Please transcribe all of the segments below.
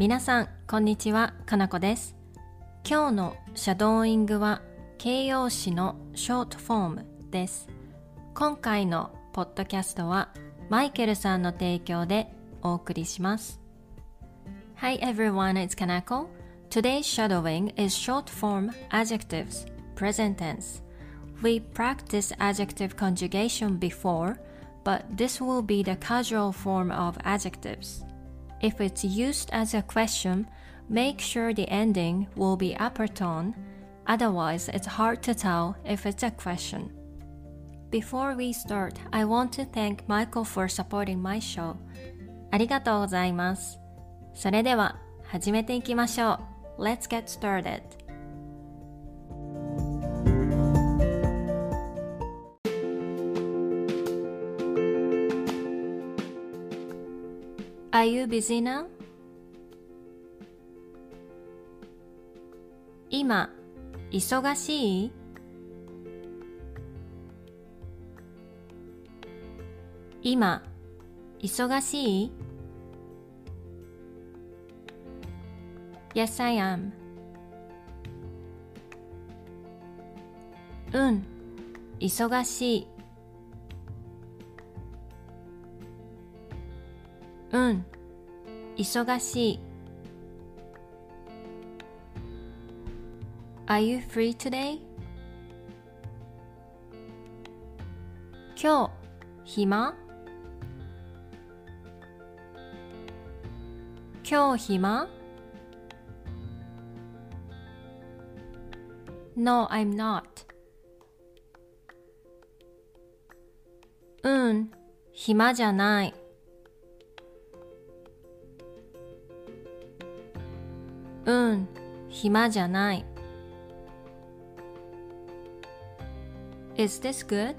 皆さん、こんにちは、かなこです。今日のシャドーイングは形容詞のショートフォームです。今回のポッドキャストはマイケルさんの提供でお送りします。Hi everyone, it's Kanako. Today's shadowing is short form adjectives, present tense. We practiced adjective conjugation before, but this will be the casual form of adjectives. If it's used as a question, make sure the ending will be upper tone, otherwise, it's hard to tell if it's a question. Before we start, I want to thank Michael for supporting my show. ありがとうございます。それでは始めていきましょう。Let's get started. Are you busy now? 今、忙しい今、忙しい Yes, I am. うん、忙しい。うん、忙しい。Are you free today? 今日、暇今日暇 No, I'm not. うん、暇じゃない。うん、暇じゃない。Is this good?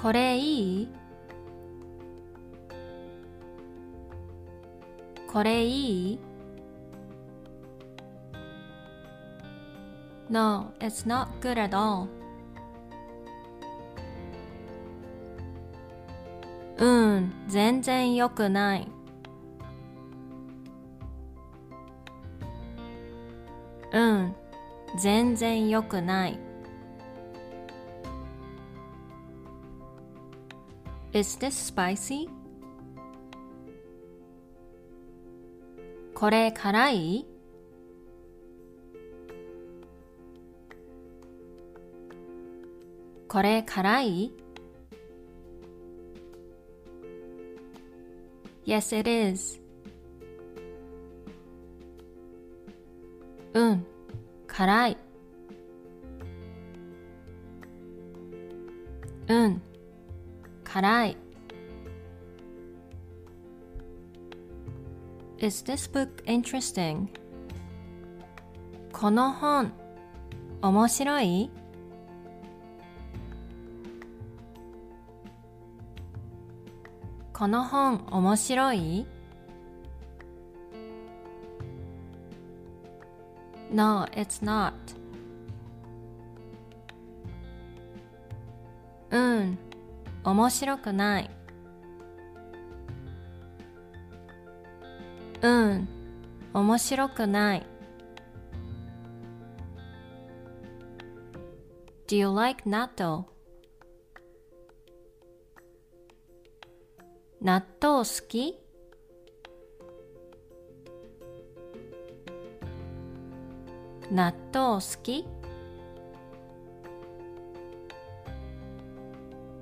これいいこれいい No, it's not good at all. うん、全然良くない。うん、全然良くない。Is this spicy? これ辛いこれ辛い ?Yes, it is. うん、辛い。うん、辛い。Is this book interesting? この本、面白いこの本、面白い No, it's not. うん、面白くない。うん、面白くない。Do you like natto? 納豆好き納豆好き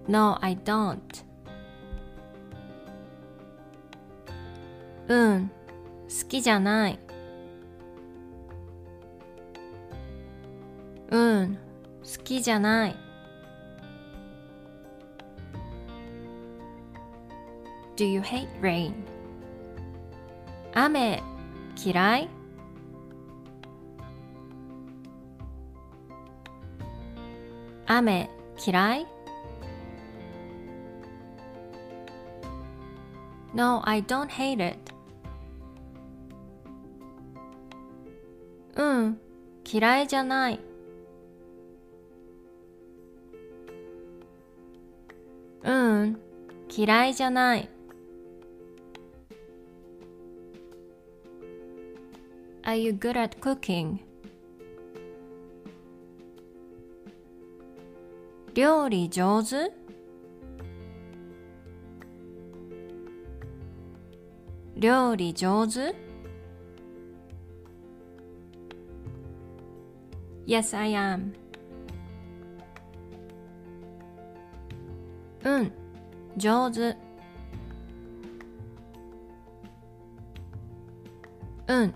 ？No, I don't. うん、好きじゃない。うん、好きじゃない。Do you hate rain? 雨嫌い？雨嫌い ?No, I don't hate it. うん、嫌いじゃない。うん、嫌いじゃない。Are you good at cooking? 料理上手？料理上手？Yes, I am. うん、上手。うん、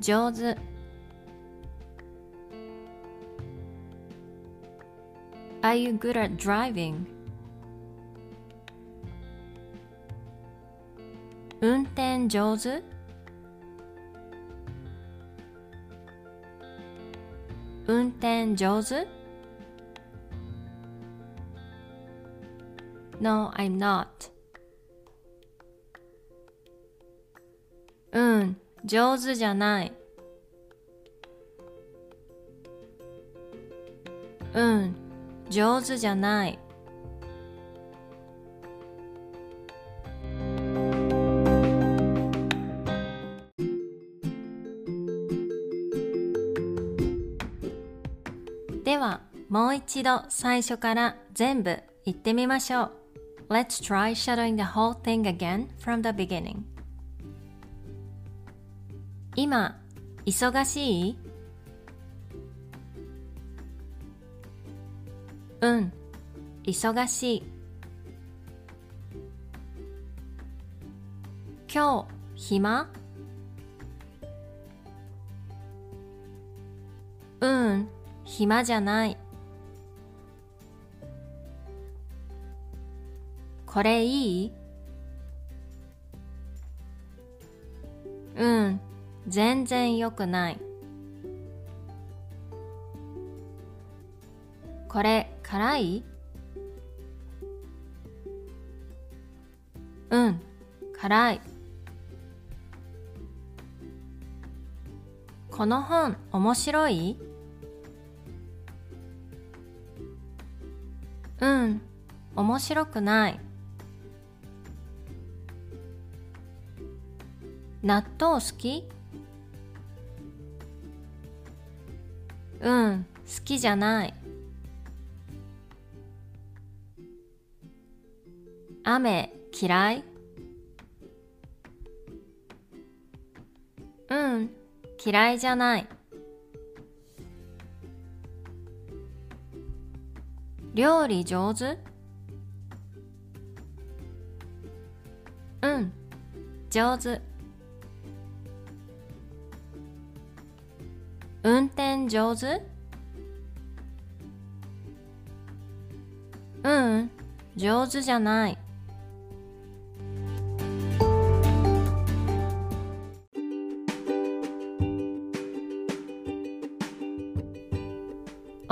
上手。Are you good at driving? 運転上手運転上手 ?No, I'm not. うん、上手じゃない。うん、 上手じゃない。では、もう一度最初から全部言ってみましょう。Let's try shadowing the whole thing again from the beginning. 今、忙しいうん、忙しい。今日、暇？うん、暇じゃない。これいい？うん、全然良くない。これ辛い？うん、辛い。この本面白い？うん、面白くない。納豆好き？うん、好きじゃない。雨嫌い？うん、嫌いじゃない。料理上手？うん、上手。運転上手？うん、上手じゃない。